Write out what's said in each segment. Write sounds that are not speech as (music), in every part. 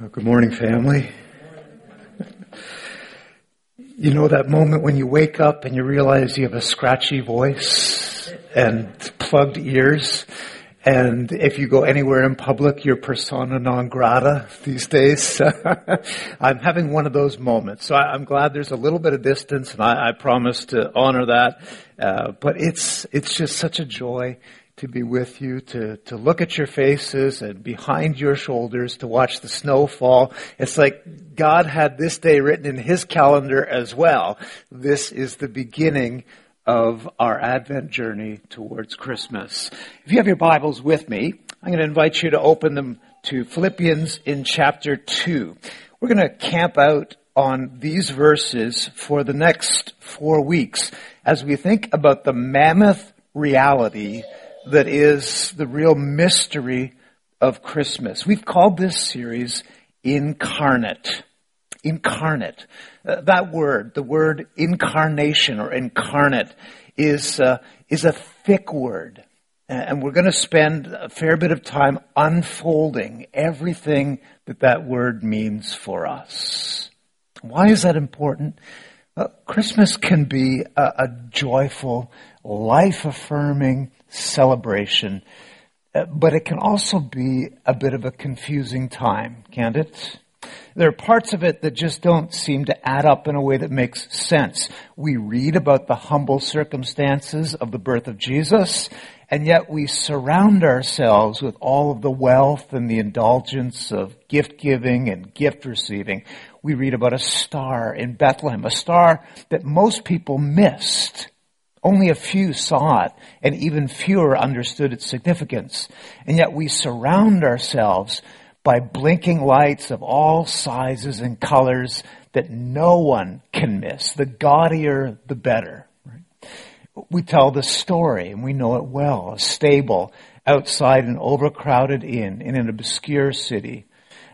Well, good morning, family. (laughs) You know that moment when you wake up and you realize you have a scratchy voice and plugged ears, and if you go anywhere in public, you're persona non grata these days. (laughs) I'm having one of those moments, so I, am glad there's a little bit of distance, and I, I promise to honor that. Uh, but it's it's just such a joy to be with you, to, to look at your faces and behind your shoulders, to watch the snow fall. It's like God had this day written in His calendar as well. This is the beginning of our Advent journey towards Christmas. If you have your Bibles with me, I'm going to invite you to open them to Philippians in chapter 2. We're going to camp out on these verses for the next four weeks as we think about the mammoth reality that is the real mystery of Christmas. We've called this series Incarnate. Incarnate. Uh, that word, the word incarnation or incarnate, is, uh, is a thick word. And we're going to spend a fair bit of time unfolding everything that that word means for us. Why is that important? Well, Christmas can be a, a joyful, life affirming, celebration, uh, but it can also be a bit of a confusing time, can't it? There are parts of it that just don't seem to add up in a way that makes sense. We read about the humble circumstances of the birth of Jesus, and yet we surround ourselves with all of the wealth and the indulgence of gift giving and gift receiving. We read about a star in Bethlehem, a star that most people missed. Only a few saw it, and even fewer understood its significance. And yet we surround ourselves by blinking lights of all sizes and colors that no one can miss. The gaudier, the better. We tell the story, and we know it well. A stable outside an overcrowded inn in an obscure city.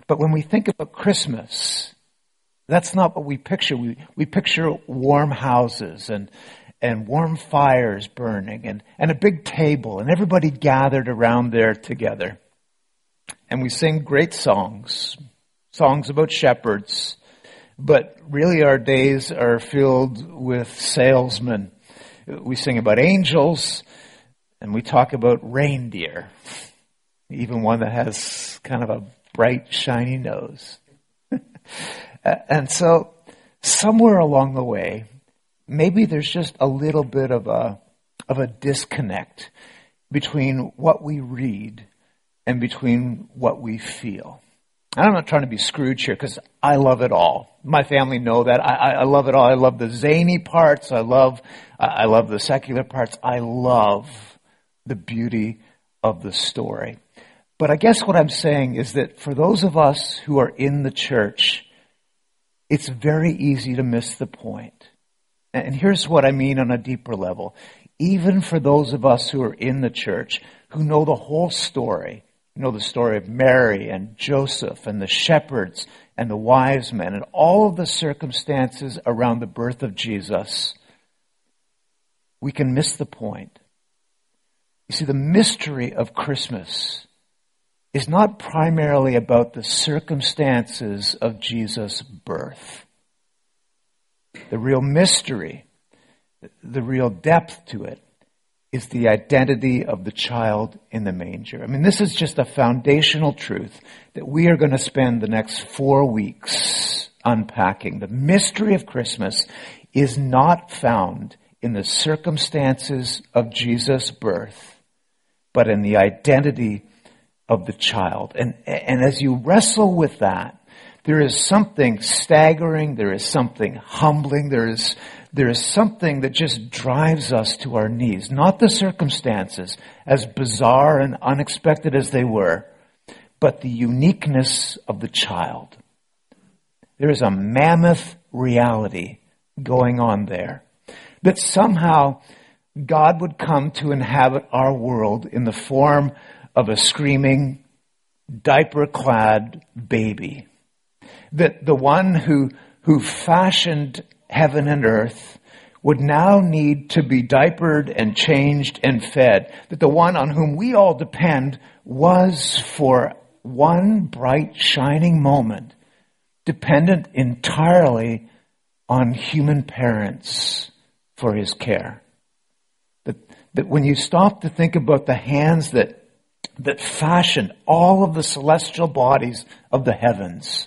But when we think about Christmas, that's not what we picture. We, we picture warm houses and, and warm fires burning and, and a big table and everybody gathered around there together. And we sing great songs, songs about shepherds, but really our days are filled with salesmen. We sing about angels and we talk about reindeer, even one that has kind of a bright, shiny nose. (laughs) and so somewhere along the way, maybe there's just a little bit of a, of a disconnect between what we read and between what we feel. And I'm not trying to be Scrooge here because I love it all. My family know that. I, I, love it all. I love the zany parts. I love, I love the secular parts. I love the beauty of the story. But I guess what I'm saying is that for those of us who are in the church, it's very easy to miss the point. And here's what I mean on a deeper level. Even for those of us who are in the church, who know the whole story, know the story of Mary and Joseph and the shepherds and the wise men and all of the circumstances around the birth of Jesus, we can miss the point. You see, the mystery of Christmas is not primarily about the circumstances of Jesus' birth the real mystery, the real depth to it is the identity of the child in the manger. I mean, this is just a foundational truth that we are going to spend the next four weeks unpacking. The mystery of Christmas is not found in the circumstances of Jesus' birth, but in the identity of the child. And, and as you wrestle with that, there is something staggering. There is something humbling. There is, there is something that just drives us to our knees. Not the circumstances, as bizarre and unexpected as they were, but the uniqueness of the child. There is a mammoth reality going on there. That somehow God would come to inhabit our world in the form of a screaming, diaper clad baby that the one who, who fashioned heaven and earth would now need to be diapered and changed and fed. That the one on whom we all depend was for one bright, shining moment dependent entirely on human parents for his care. That, that when you stop to think about the hands that, that fashioned all of the celestial bodies of the heavens,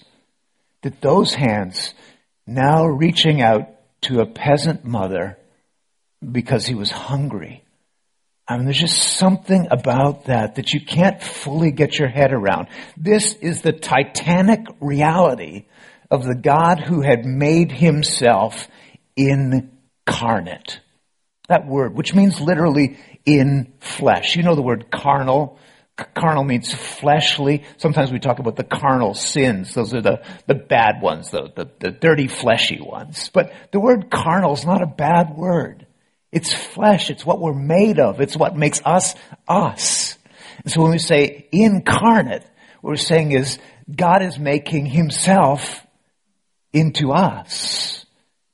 that those hands now reaching out to a peasant mother because he was hungry. I mean, there's just something about that that you can't fully get your head around. This is the titanic reality of the God who had made himself incarnate. That word, which means literally in flesh. You know the word carnal. Carnal means fleshly. Sometimes we talk about the carnal sins. Those are the, the bad ones, the, the, the dirty fleshy ones. But the word carnal is not a bad word. It's flesh. It's what we're made of. It's what makes us us. And so when we say incarnate, what we're saying is God is making himself into us,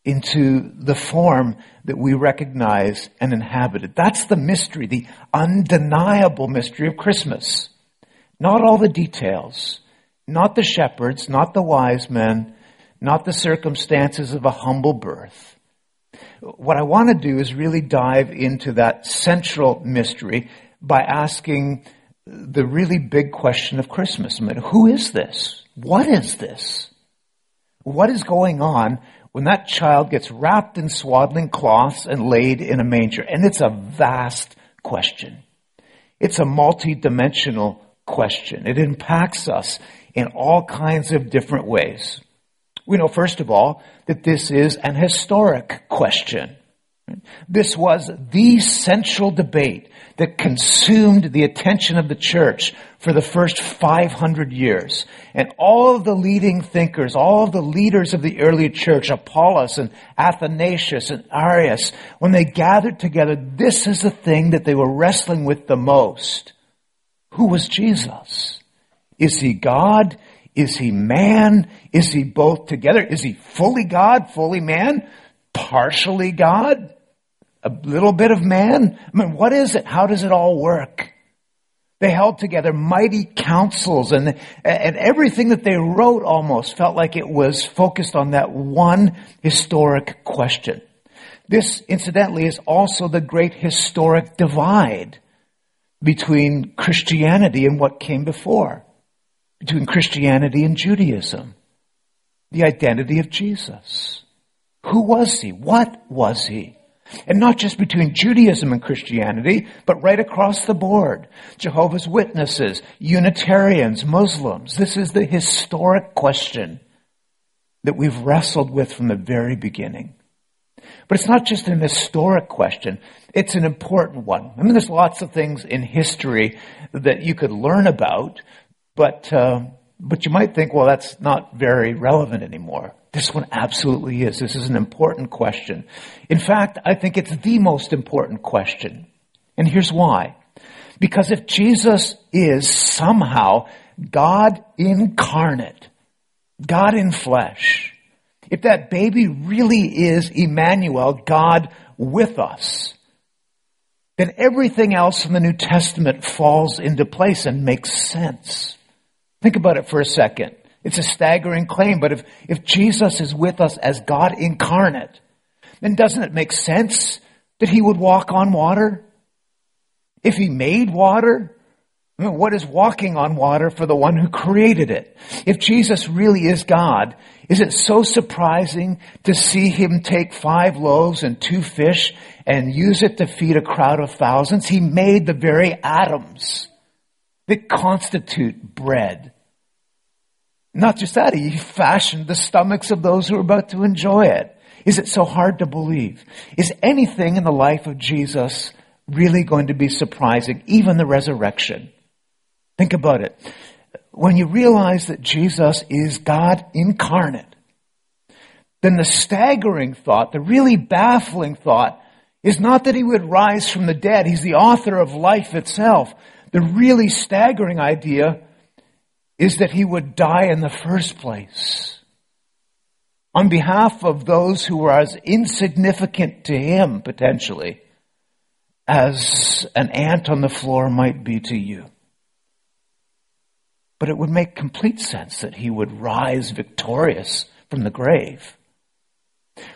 into the form that we recognize and inhabited. That's the mystery, the undeniable mystery of Christmas. Not all the details, not the shepherds, not the wise men, not the circumstances of a humble birth. What I want to do is really dive into that central mystery by asking the really big question of Christmas. I mean, who is this? What is this? What is going on when that child gets wrapped in swaddling cloths and laid in a manger? And it's a vast question. It's a multi-dimensional question. It impacts us in all kinds of different ways. We know, first of all, that this is an historic question. This was the central debate that consumed the attention of the church for the first 500 years. And all of the leading thinkers, all of the leaders of the early church, Apollos and Athanasius and Arius, when they gathered together, this is the thing that they were wrestling with the most. Who was Jesus? Is he God? Is he man? Is he both together? Is he fully God, fully man? Partially God? a little bit of man? I mean, what is it? How does it all work? They held together mighty councils and, and everything that they wrote almost felt like it was focused on that one historic question. This, incidentally, is also the great historic divide between Christianity and what came before, between Christianity and Judaism. The identity of Jesus. Who was he? What was he? And not just between Judaism and Christianity, but right across the board. Jehovah's Witnesses, Unitarians, Muslims. This is the historic question that we've wrestled with from the very beginning. But it's not just an historic question, it's an important one. I mean, there's lots of things in history that you could learn about, but, uh, but you might think, well, that's not very relevant anymore. This one absolutely is. This is an important question. In fact, I think it's the most important question. And here's why. Because if Jesus is somehow God incarnate, God in flesh, if that baby really is Emmanuel, God with us, then everything else in the New Testament falls into place and makes sense. Think about it for a second. It's a staggering claim, but if, if Jesus is with us as God incarnate, then doesn't it make sense that he would walk on water? If he made water, I mean, what is walking on water for the one who created it? If Jesus really is God, is it so surprising to see him take five loaves and two fish and use it to feed a crowd of thousands? He made the very atoms that constitute bread. Not just that, he fashioned the stomachs of those who are about to enjoy it. Is it so hard to believe? Is anything in the life of Jesus really going to be surprising? Even the resurrection. Think about it. When you realize that Jesus is God incarnate, then the staggering thought, the really baffling thought, is not that he would rise from the dead. He's the author of life itself. The really staggering idea is that he would die in the first place on behalf of those who were as insignificant to him potentially as an ant on the floor might be to you. but it would make complete sense that he would rise victorious from the grave.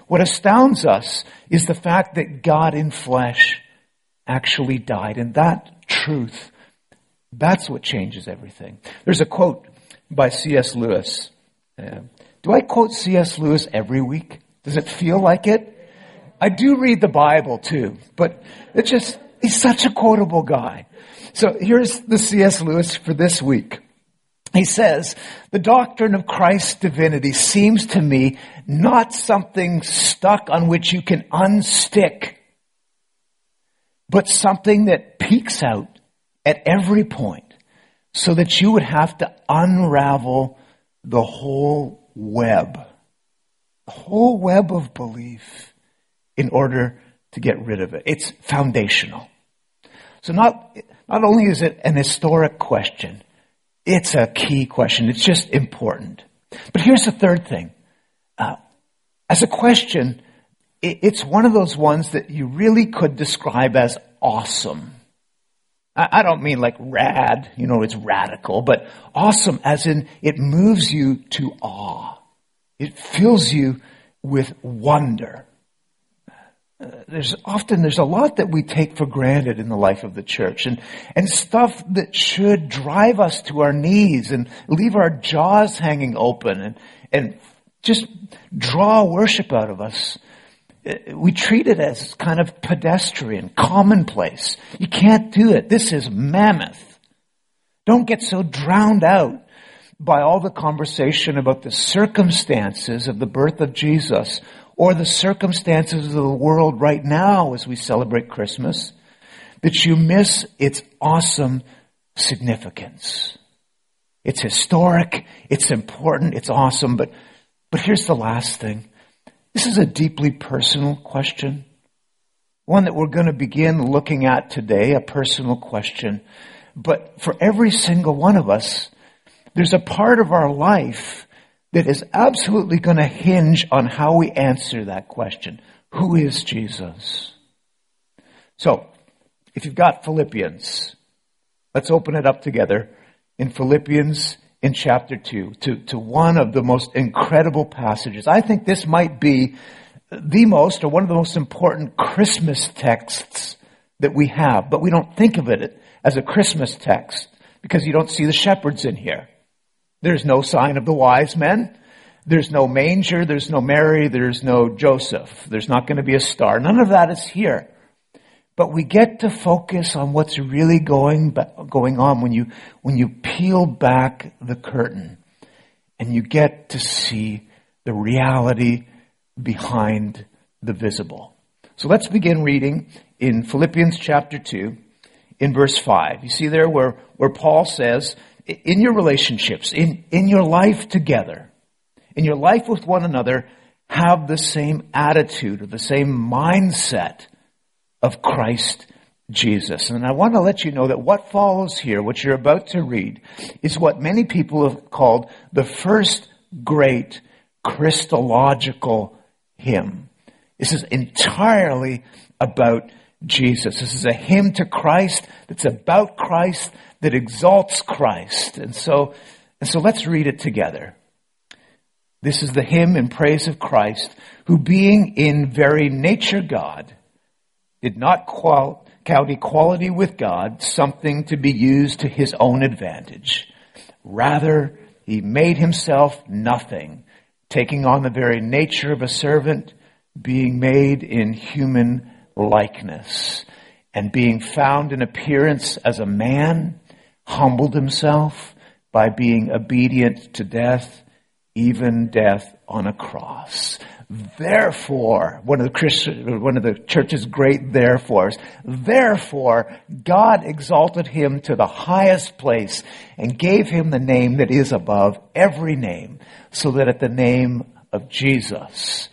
What astounds us is the fact that God in flesh actually died. And that truth, that's what changes everything. There's a quote by C.S. Lewis. Uh, do I quote C.S. Lewis every week? Does it feel like it? I do read the Bible too, but it's just, he's such a quotable guy. So here's the C.S. Lewis for this week. He says, the doctrine of Christ's divinity seems to me not something stuck on which you can unstick, but something that peeks out at every point so that you would have to unravel the whole web, the whole web of belief in order to get rid of it. It's foundational. So not, not only is it an historic question, it's a key question. It's just important. But here's the third thing. Uh, as a question, it, it's one of those ones that you really could describe as awesome. I, don't mean like rad, you know, it's radical, but awesome as in it moves you to awe. It fills you with wonder. Uh, there's often there's a lot that we take for granted in the life of the church and and stuff that should drive us to our knees and leave our jaws hanging open and and just draw worship out of us we treat it as kind of pedestrian commonplace. You can't do it. This is mammoth. Don't get so drowned out by all the conversation about the circumstances of the birth of Jesus or the circumstances of the world right now as we celebrate Christmas, that you miss its awesome significance. It's historic, it's important, it's awesome, but, but here's the last thing. This is a deeply personal question. One that we're going to begin looking at today, a personal question. But for every single one of us, there's a part of our life that is absolutely going to hinge on how we answer that question. Who is Jesus? So, if you've got Philippians, let's open it up together in Philippians in chapter 2 to, to one of the most incredible passages. I think this might be the most or one of the most important Christmas texts that we have, but we don't think of it as a Christmas text because you don't see the shepherds in here. There's no sign of the wise men. There's no manger. There's no Mary. There's no Joseph. There's not going to be a star. None of that is here. But we get to focus on what's really going, going on when you, when you peel back the curtain and you get to see the reality behind the visible. So let's begin reading in Philippians chapter 2 in verse 5. You see there where, where Paul says, in your relationships, in, in your life together, in your life with one another, have the same attitude or the same mindset of Christ Jesus. And I want to let you know that what follows here, what you're about to read, is what many people have called the first great Christological hymn. This is entirely about Jesus. This is a hymn to Christ that's about Christ that exalts Christ. And so, and so let's read it together. This is the hymn in praise of Christ, who being in very nature God, did not qual- count equality with God something to be used to his own advantage. Rather, he made himself nothing, taking on the very nature of a servant, being made in human likeness, and being found in appearance as a man, humbled himself by being obedient to death, even death on a cross. Therefore, one of the Christian, one of the church's great therefores, therefore God exalted him to the highest place and gave him the name that is above every name, so that at the name of Jesus,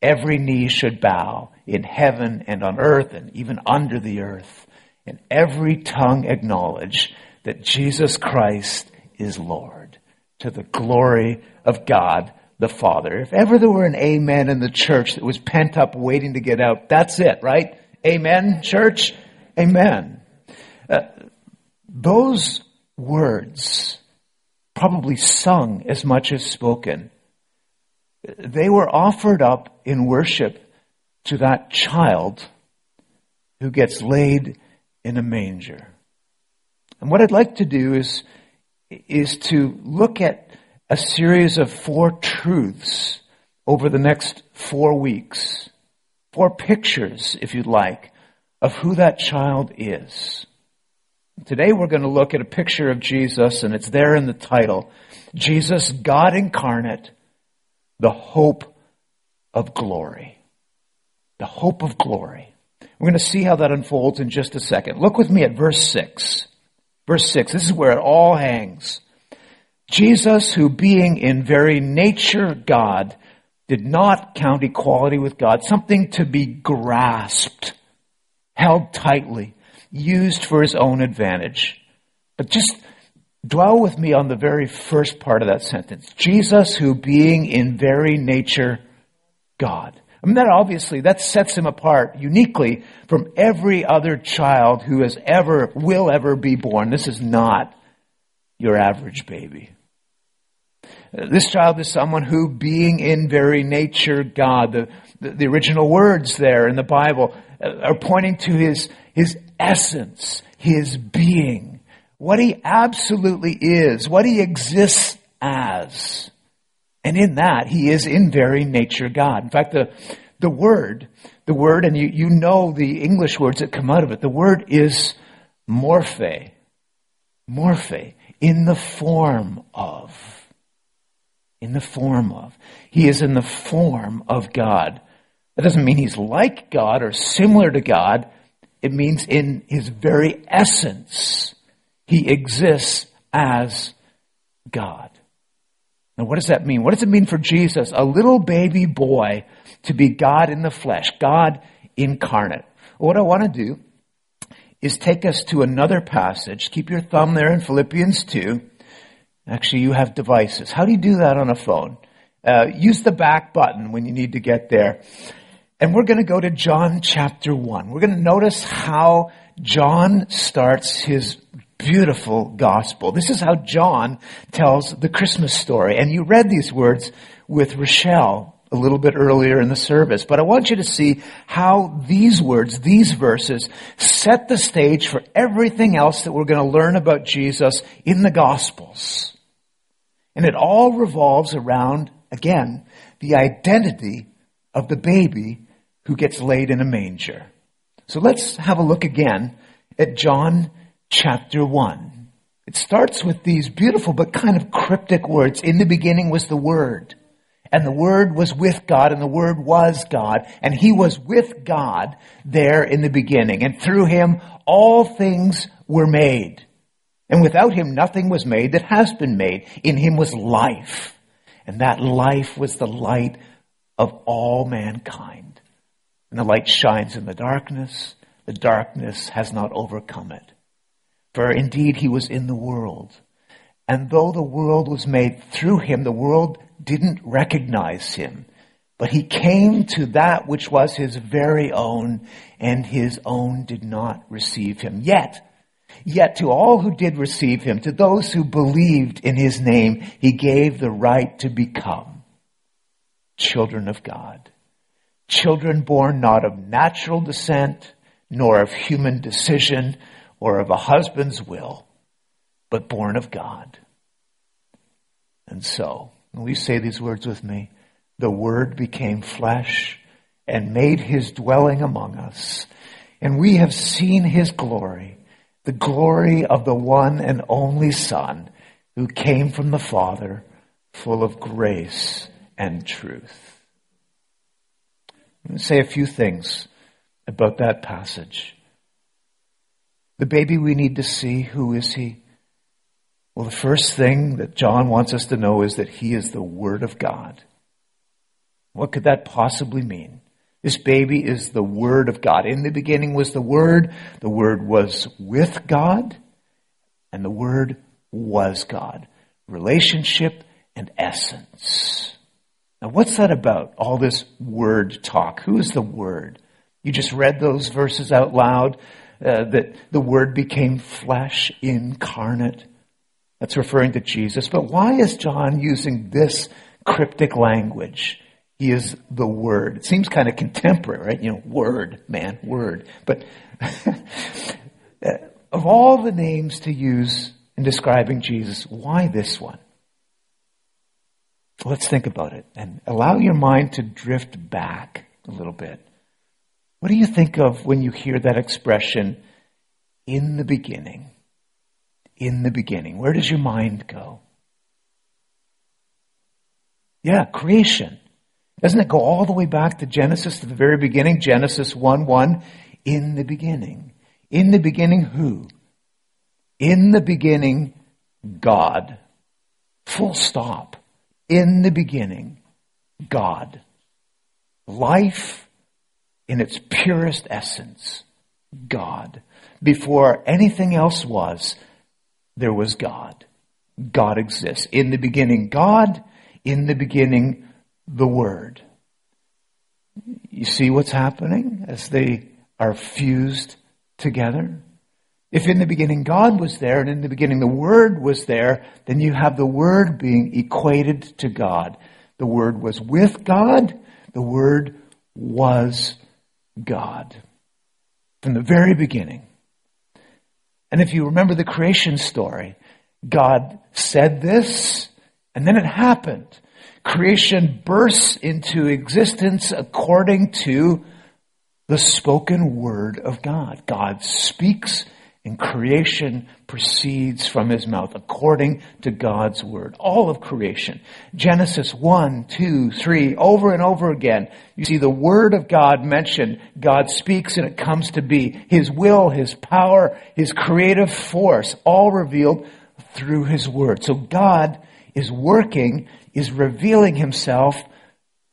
every knee should bow in heaven and on earth and even under the earth, and every tongue acknowledge that Jesus Christ is Lord to the glory of God the Father. If ever there were an amen in the church that was pent up waiting to get out, that's it, right? Amen, church? Amen. Uh, those words probably sung as much as spoken. They were offered up in worship to that child who gets laid in a manger. And what I'd like to do is, is to look at a series of four truths over the next four weeks. Four pictures, if you'd like, of who that child is. Today we're going to look at a picture of Jesus, and it's there in the title. Jesus, God incarnate, the hope of glory. The hope of glory. We're going to see how that unfolds in just a second. Look with me at verse 6. Verse 6. This is where it all hangs. Jesus, who being in very nature God, did not count equality with God something to be grasped, held tightly, used for his own advantage. But just dwell with me on the very first part of that sentence. Jesus, who being in very nature God. I mean, that obviously, that sets him apart uniquely from every other child who has ever, will ever be born. This is not your average baby. This child is someone who, being in very nature God, the, the, the original words there in the Bible uh, are pointing to his, his essence, his being, what he absolutely is, what he exists as. And in that, he is in very nature God. In fact, the, the word, the word, and you, you know the English words that come out of it, the word is morphe. Morphe. In the form of. In the form of. He is in the form of God. That doesn't mean he's like God or similar to God. It means in his very essence, he exists as God. Now, what does that mean? What does it mean for Jesus, a little baby boy, to be God in the flesh, God incarnate? What I want to do is take us to another passage. Keep your thumb there in Philippians 2. Actually, you have devices. How do you do that on a phone? Uh, use the back button when you need to get there. And we're going to go to John chapter 1. We're going to notice how John starts his beautiful gospel. This is how John tells the Christmas story. And you read these words with Rochelle a little bit earlier in the service. But I want you to see how these words, these verses, set the stage for everything else that we're going to learn about Jesus in the Gospels. And it all revolves around, again, the identity of the baby who gets laid in a manger. So let's have a look again at John chapter 1. It starts with these beautiful but kind of cryptic words. In the beginning was the Word. And the Word was with God, and the Word was God, and He was with God there in the beginning. And through Him, all things were made. And without Him, nothing was made that has been made. In Him was life. And that life was the light of all mankind. And the light shines in the darkness. The darkness has not overcome it. For indeed he was in the world. And though the world was made through him, the world didn't recognize him. But he came to that which was his very own, and his own did not receive him. Yet, yet to all who did receive him, to those who believed in his name, he gave the right to become children of God. Children born not of natural descent, nor of human decision, or of a husband's will, but born of God. And so, will you say these words with me? The Word became flesh and made his dwelling among us. And we have seen his glory, the glory of the one and only Son who came from the Father, full of grace and truth. Going to say a few things about that passage. The baby we need to see, who is he? Well, the first thing that John wants us to know is that he is the Word of God. What could that possibly mean? This baby is the Word of God. In the beginning was the Word. The Word was with God. And the Word was God. Relationship and essence. Now what's that about? All this Word talk. Who is the Word? You just read those verses out loud uh, that the Word became flesh incarnate. That's referring to Jesus. But why is John using this cryptic language? He is the Word. It seems kind of contemporary, right? You know, Word, man, Word. But (laughs) of all the names to use in describing Jesus, why this one? Let's think about it and allow your mind to drift back a little bit. What do you think of when you hear that expression, in the beginning? In the beginning. Where does your mind go? Yeah, creation. Doesn't it go all the way back to Genesis, to the very beginning? Genesis 1 1. In the beginning. In the beginning, who? In the beginning, God. Full stop. In the beginning, God. Life in its purest essence, God. Before anything else was, there was God. God exists. In the beginning, God. In the beginning, the Word. You see what's happening as they are fused together? If in the beginning God was there and in the beginning the Word was there, then you have the Word being equated to God. The Word was with God. The Word was God. From the very beginning. And if you remember the creation story, God said this, and then it happened. Creation bursts into existence according to the spoken word of God. God speaks and creation proceeds from his mouth according to God's word. All of creation. Genesis 1, 2, 3, over and over again. You see the word of God mentioned. God speaks and it comes to be. His will, his power, his creative force, all revealed through his word. So God is working, is revealing himself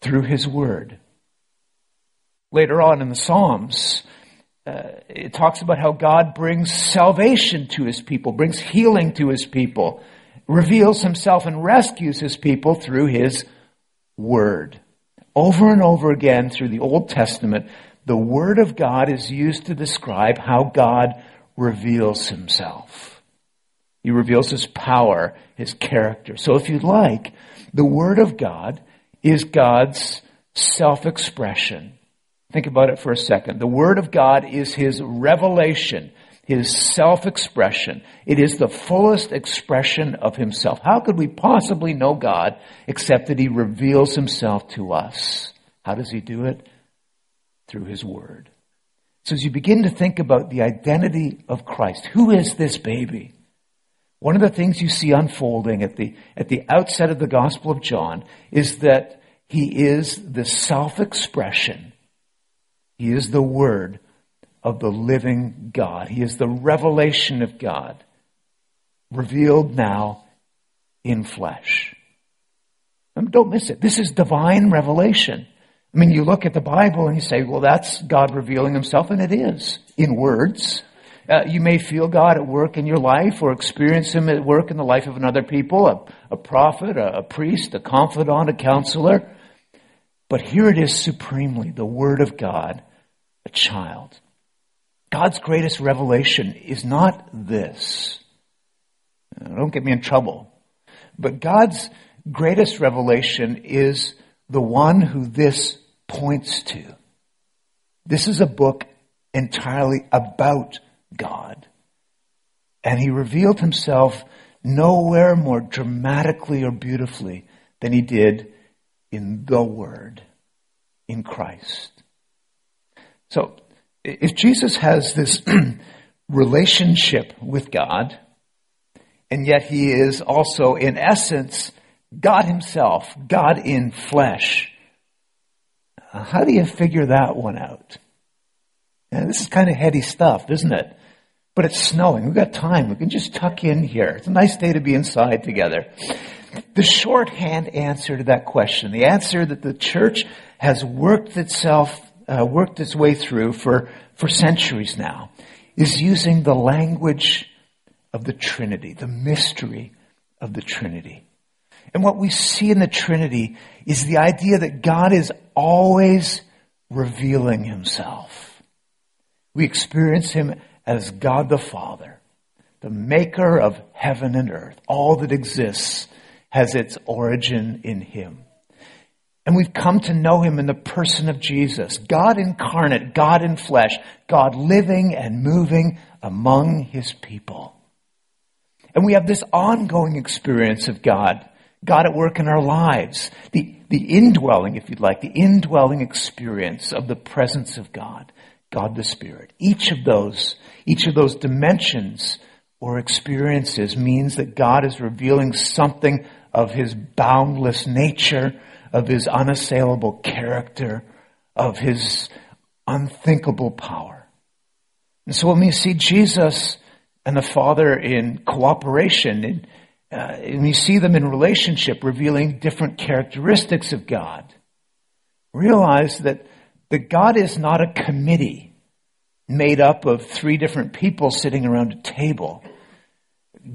through his word. Later on in the Psalms, uh, it talks about how God brings salvation to his people, brings healing to his people, reveals himself and rescues his people through his word. Over and over again through the Old Testament, the word of God is used to describe how God reveals himself. He reveals his power, his character. So if you'd like, the word of God is God's self-expression. Think about it for a second. The Word of God is His revelation, His self-expression. It is the fullest expression of Himself. How could we possibly know God except that He reveals Himself to us? How does He do it? Through His Word. So as you begin to think about the identity of Christ, who is this baby? One of the things you see unfolding at the, at the outset of the Gospel of John is that he is the self-expression he is the Word of the living God. He is the revelation of God, revealed now in flesh. Don't miss it. This is divine revelation. I mean, you look at the Bible and you say, well, that's God revealing himself, and it is in words. Uh, you may feel God at work in your life or experience Him at work in the life of another people, a, a prophet, a, a priest, a confidant, a counselor. But here it is supremely, the Word of God, a child. God's greatest revelation is not this. Don't get me in trouble. But God's greatest revelation is the one who this points to. This is a book entirely about God. And he revealed himself nowhere more dramatically or beautifully than he did in the Word, in Christ. So, if Jesus has this (clears throat) relationship with God, and yet he is also, in essence, God himself, God in flesh, how do you figure that one out? And this is kind of heady stuff, isn't it? But it's snowing. We've got time. We can just tuck in here. It's a nice day to be inside together. The shorthand answer to that question, the answer that the church has worked itself uh, worked its way through for, for centuries now is using the language of the Trinity, the mystery of the Trinity. And what we see in the Trinity is the idea that God is always revealing himself. We experience him as God the Father, the maker of heaven and earth, all that exists has its origin in him. And we've come to know him in the person of Jesus, God incarnate, God in flesh, God living and moving among his people. And we have this ongoing experience of God, God at work in our lives, the, the indwelling, if you'd like, the indwelling experience of the presence of God, God the Spirit. Each of those, each of those dimensions or experiences means that God is revealing something of his boundless nature, of his unassailable character, of his unthinkable power. And so when we see Jesus and the Father in cooperation, in, uh, and we see them in relationship, revealing different characteristics of God, realize that, that God is not a committee made up of three different people sitting around a table.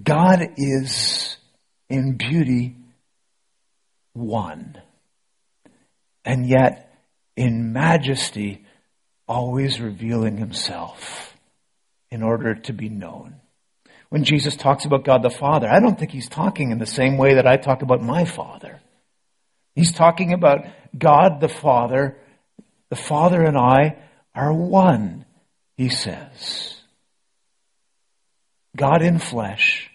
God is in beauty one and yet in majesty, always revealing himself in order to be known. When Jesus talks about God the Father, I don't think he's talking in the same way that I talk about my Father. He's talking about God the Father. The Father and I are one, he says. God in flesh,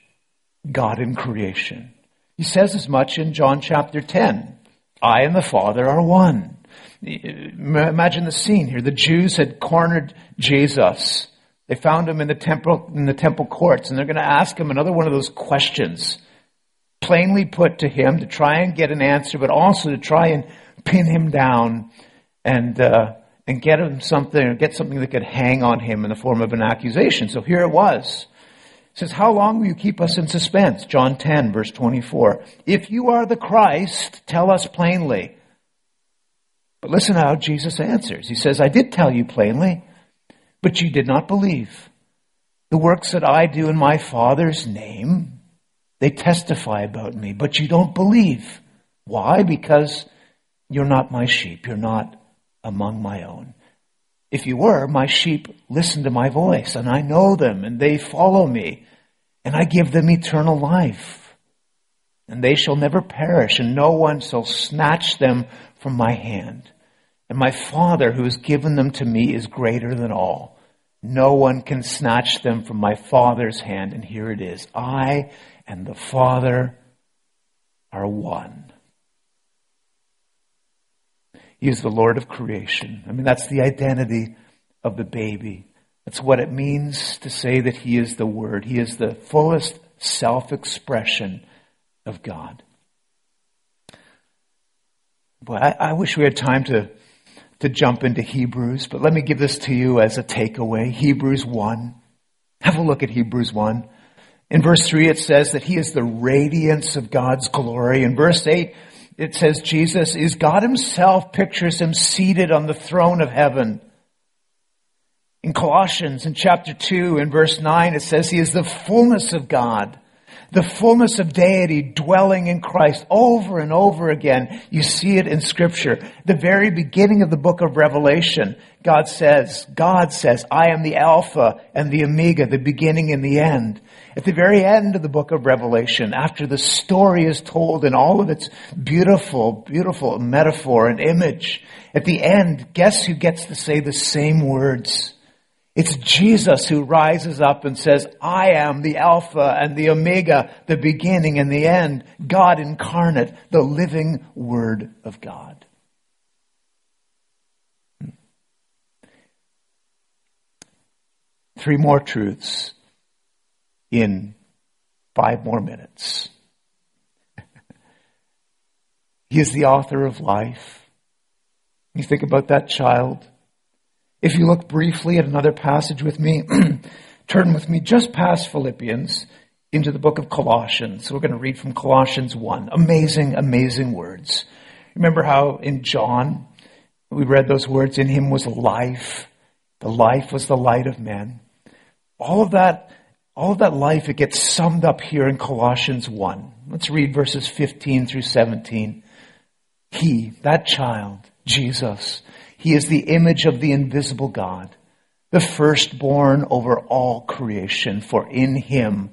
God in creation. He says as much in John chapter 10. I and the Father are one. Imagine the scene here. The Jews had cornered Jesus. They found him in the temple, in the temple courts, and they're going to ask him another one of those questions, plainly put to him to try and get an answer, but also to try and pin him down and, uh, and get him something, or get something that could hang on him in the form of an accusation. So here it was. It says, How long will you keep us in suspense? John 10, verse 24. If you are the Christ, tell us plainly. But listen how Jesus answers. He says, I did tell you plainly, but you did not believe. The works that I do in my Father's name, they testify about me, but you don't believe. Why? Because you're not my sheep. You're not among my own. If you were, my sheep listen to my voice, and I know them, and they follow me, and I give them eternal life. And they shall never perish, and no one shall snatch them from my hand. And my Father who has given them to me is greater than all. No one can snatch them from my Father's hand. And here it is. I and the Father are one. He is the Lord of creation. I mean, that's the identity of the baby. That's what it means to say that He is the Word. He is the fullest self expression of God. But I, I, wish we had time to, to jump into Hebrews, but let me give this to you as a takeaway. Hebrews 1. Have a look at Hebrews 1. In verse 3, it says that He is the radiance of God's glory. In verse 8, it says Jesus is God himself pictures him seated on the throne of heaven. In Colossians in chapter 2 in verse 9 it says he is the fullness of God. The fullness of deity dwelling in Christ over and over again. You see it in scripture. The very beginning of the book of Revelation, God says, God says, I am the Alpha and the Omega, the beginning and the end. At the very end of the book of Revelation, after the story is told in all of its beautiful, beautiful metaphor and image, at the end, guess who gets to say the same words? It's Jesus who rises up and says, I am the Alpha and the Omega, the beginning and the end, God incarnate, the living Word of God. Three more truths in five more minutes. (laughs) he is the author of life. You think about that child. If you look briefly at another passage with me, (clears throat) turn with me just past Philippians into the book of Colossians. So we're going to read from Colossians 1. Amazing, amazing words. Remember how in John we read those words, in him was life. The life was the light of men. All of that all of that life, it gets summed up here in Colossians 1. Let's read verses 15 through 17. He, that child, Jesus, he is the image of the invisible God, the firstborn over all creation, for in him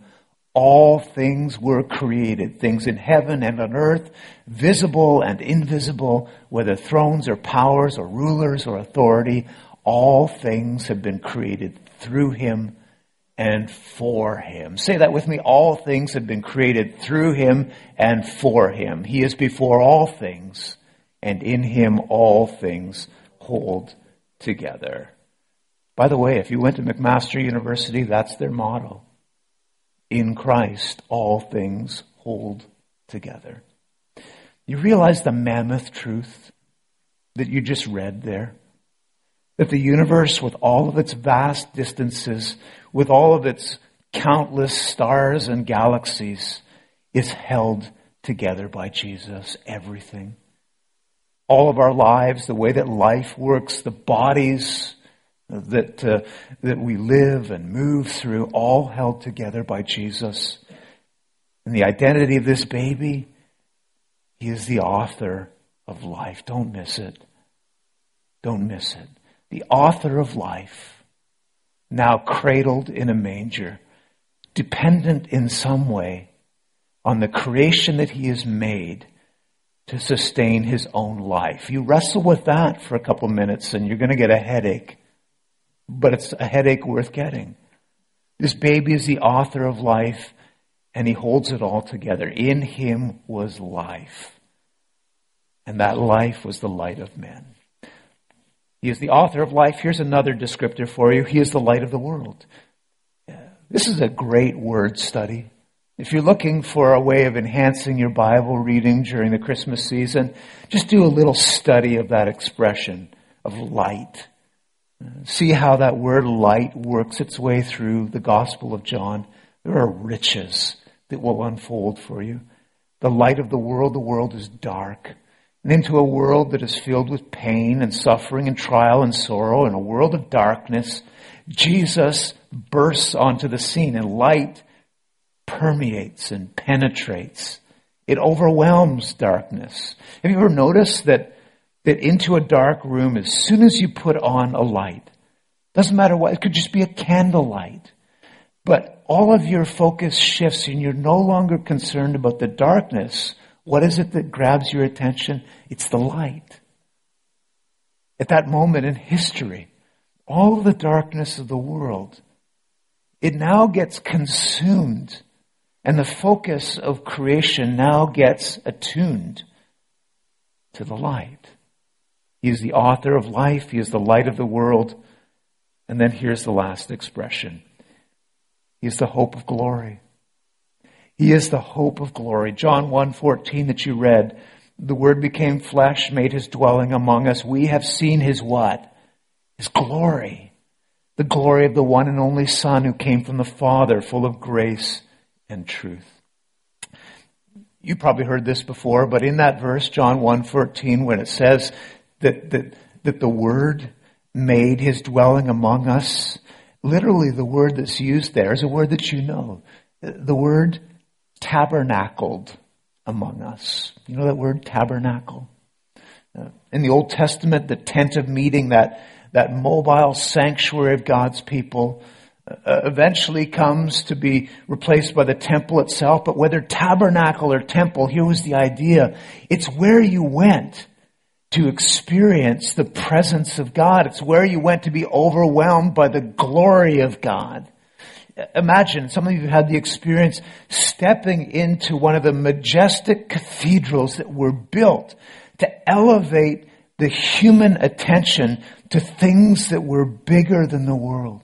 all things were created, things in heaven and on earth, visible and invisible, whether thrones or powers or rulers or authority, all things have been created through him and for him. Say that with me. All things have been created through him and for him. He is before all things, and in him all things hold together. By the way, if you went to McMaster University, that's their motto. In Christ, all things hold together. You realize the mammoth truth that you just read there? That the universe, with all of its vast distances, with all of its countless stars and galaxies, is held together by Jesus. Everything. All of our lives, the way that life works, the bodies that, uh, that we live and move through, all held together by Jesus. And the identity of this baby, he is the author of life. Don't miss it. Don't miss it. The author of life, now cradled in a manger, dependent in some way on the creation that he has made to sustain his own life. You wrestle with that for a couple minutes and you're going to get a headache but it's a headache worth getting. This baby is the author of life, and he holds it all together. In him was life, and that life was the light of men. He is the author of life. Here's another descriptor for you. He is the light of the world. This is a great word study. If you're looking for a way of enhancing your Bible reading during the Christmas season, just do a little study of that expression of light. See how that word light works its way through the Gospel of John. There are riches that will unfold for you. The light of the world, the world is dark. And into a world that is filled with pain and suffering and trial and sorrow, in a world of darkness, Jesus bursts onto the scene and light permeates and penetrates. It overwhelms darkness. Have you ever noticed that that into a dark room, as soon as you put on a light, doesn't matter what, it could just be a candlelight, but all of your focus shifts and you're no longer concerned about the darkness. What is it that grabs your attention? It's the light. At that moment in history, all the darkness of the world, it now gets consumed and the focus of creation now gets attuned to the light. He is the author of life. He is the light of the world. And then here's the last expression. He is the hope of glory. He is the hope of glory. John 1:14 that you read, the word became flesh, made his dwelling among us. We have seen his what? His glory. The glory of the one and only son who came from the Father, full of grace and truth. You probably heard this before, but in that verse, John 1:14, when it says that, that, that the Word made His dwelling among us. Literally, the word that's used there is a word that you know. The word tabernacled among us. You know that word tabernacle? Uh, in the Old Testament, the tent of meeting, that, that mobile sanctuary of God's people, Uh, eventually comes to be replaced by the temple itself. But whether tabernacle or temple, here was the idea. It's where you went to experience the presence of God. It's where you went to be overwhelmed by the glory of God. Imagine, some of you had the experience stepping into one of the majestic cathedrals that were built to elevate the human attention to things that were bigger than the world.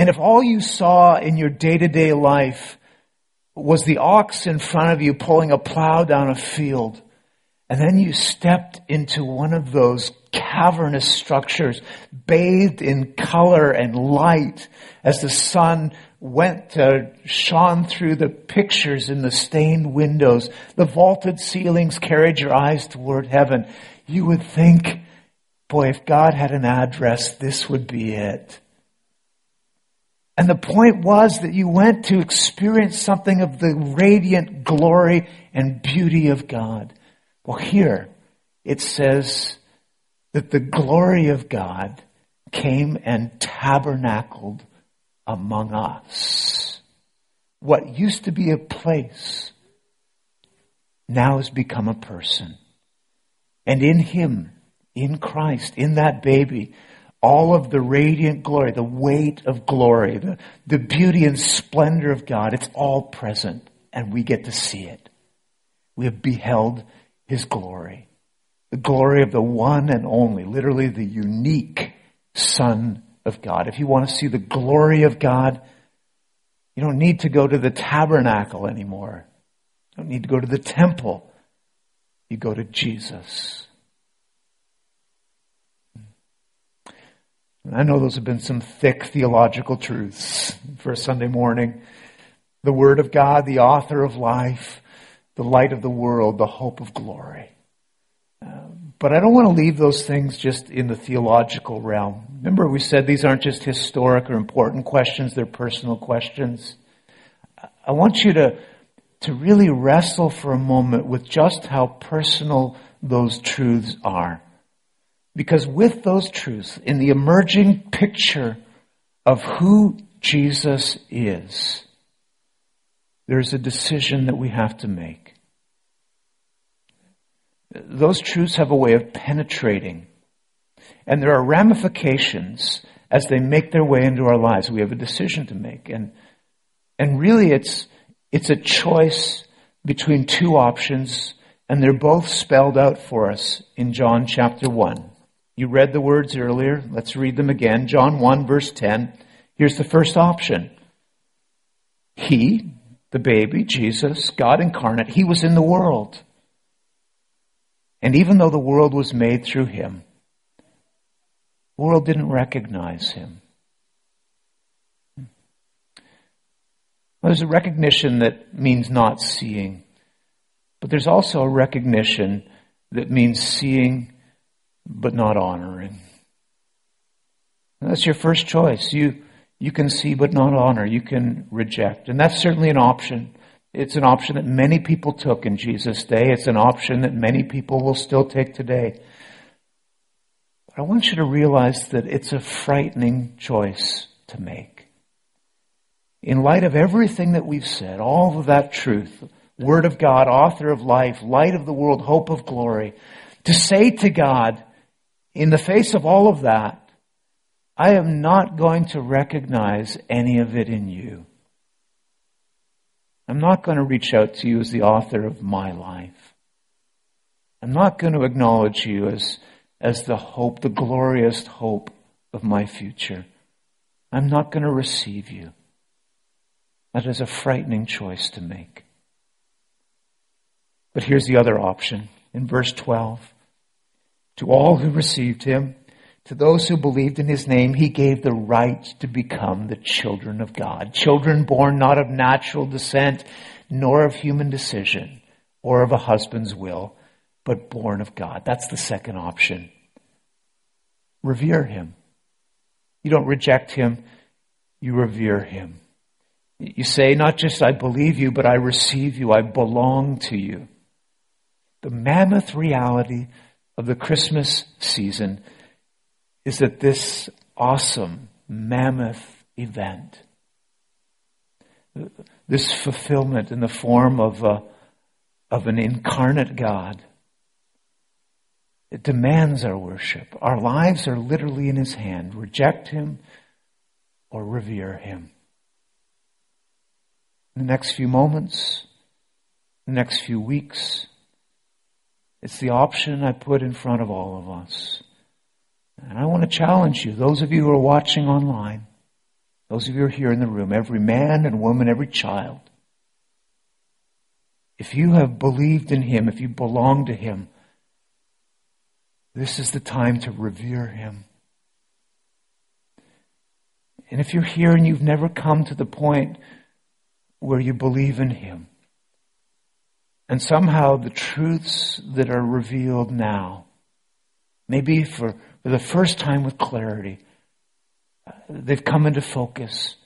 And if all you saw in your day to day life was the ox in front of you pulling a plow down a field, and then you stepped into one of those cavernous structures, bathed in color and light as the sun went to shone through the pictures in the stained windows. The vaulted ceilings carried your eyes toward heaven. You would think, boy, if God had an address, this would be it. And the point was that you went to experience something of the radiant glory and beauty of God. Well, here it says that the glory of God came and tabernacled among us. What used to be a place now has become a person. And in Him, in Christ, in that baby, all of the radiant glory, the weight of glory, the, the beauty and splendor of God, it's all present and we get to see it. We have beheld His glory. The glory of the one and only, literally the unique Son of God. If you want to see the glory of God, you don't need to go to the tabernacle anymore. You don't need to go to the temple. You go to Jesus. I know those have been some thick theological truths for a Sunday morning. The Word of God, the author of life, the light of the world, the hope of glory. Um, but I don't want to leave those things just in the theological realm. Remember, we said these aren't just historic or important questions, they're personal questions. I want you to, to really wrestle for a moment with just how personal those truths are. Because with those truths, in the emerging picture of who Jesus is, there's a decision that we have to make. Those truths have a way of penetrating. And there are ramifications as they make their way into our lives. We have a decision to make. And, and really it's, it's a choice between two options, and they're both spelled out for us in John chapter 1. You read the words earlier. Let's read them again. John 1 verse 10. Here's the first option. He, the baby, Jesus, God incarnate, He was in the world. And even though the world was made through Him, the world didn't recognize Him. there's a recognition that means not seeing, but there's also a recognition that means seeing but not honoring. that's your first choice. You, you can see but not honor. You can reject. And that's certainly an option. It's an option that many people took in Jesus' day. It's an option that many people will still take today. But I want you to realize that it's a frightening choice to make. In light of everything that we've said, all of that truth, Word of God, author of life, light of the world, hope of glory, to say to God, in the face of all of that, I am not going to recognize any of it in you. I'm not going to reach out to you as the author of my life. I'm not going to acknowledge you as, as the hope, the glorious hope of my future. I'm not going to receive you. That is a frightening choice to make. But here's the other option in verse 12. To all who received him, to those who believed in his name, he gave the right to become the children of God. Children born not of natural descent, nor of human decision, or of a husband's will, but born of God. That's the second option. Revere him. You don't reject him, you revere him. You say, not just I believe you, but I receive you, I belong to you. The mammoth reality of the Christmas season is that this awesome, mammoth event, this fulfillment in the form of, a, of an incarnate God, it demands our worship. Our lives are literally in His hand. Reject Him or revere Him. In the next few moments, the next few weeks, it's the option I put in front of all of us. And I want to challenge you, those of you who are watching online, those of you who are here in the room, every man and woman, every child. If you have believed in Him, if you belong to Him, this is the time to revere Him. And if you're here and you've never come to the point where you believe in Him, and somehow the truths that are revealed now, maybe for, for the first time with clarity, they've come into focus.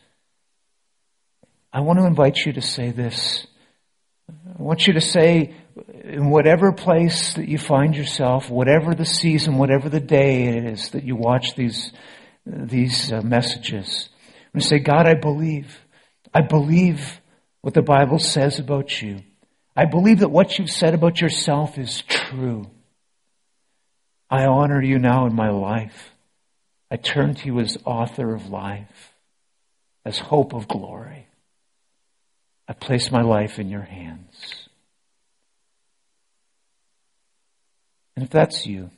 I want to invite you to say this. I want you to say, in whatever place that you find yourself, whatever the season, whatever the day it is that you watch these these uh, messages. I'm going to say, God, I believe. I believe what the Bible says about you. I believe that what you've said about yourself is true. I honor you now in my life. I turn to you as author of life, as hope of glory. I place my life in your hands. And if that's you,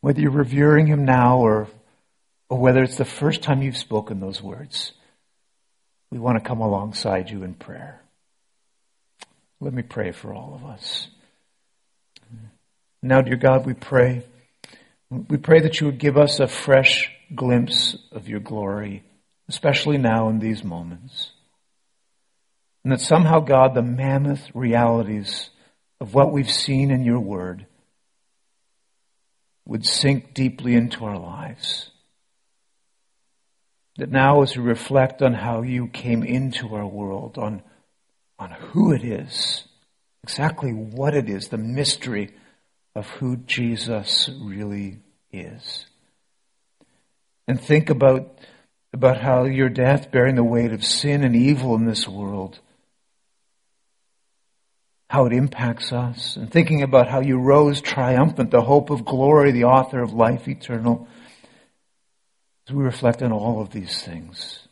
whether you're revering him now or, or whether it's the first time you've spoken those words, we want to come alongside you in prayer. Let me pray for all of us. Now, dear God, we pray. We pray that you would give us a fresh glimpse of your glory, especially now in these moments. And that somehow, God, the mammoth realities of what we've seen in your word would sink deeply into our lives. That now, as we reflect on how you came into our world, on, on who it is, exactly what it is, the mystery of who Jesus really is. And think about, about how your death bearing the weight of sin and evil in this world how it impacts us, and thinking about how you rose triumphant, the hope of glory, the author of life eternal, as we reflect on all of these things.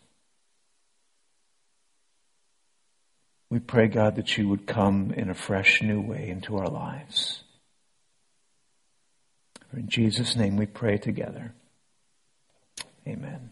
We pray, God, that you would come in a fresh new way into our lives. In Jesus' name we pray together. Amen.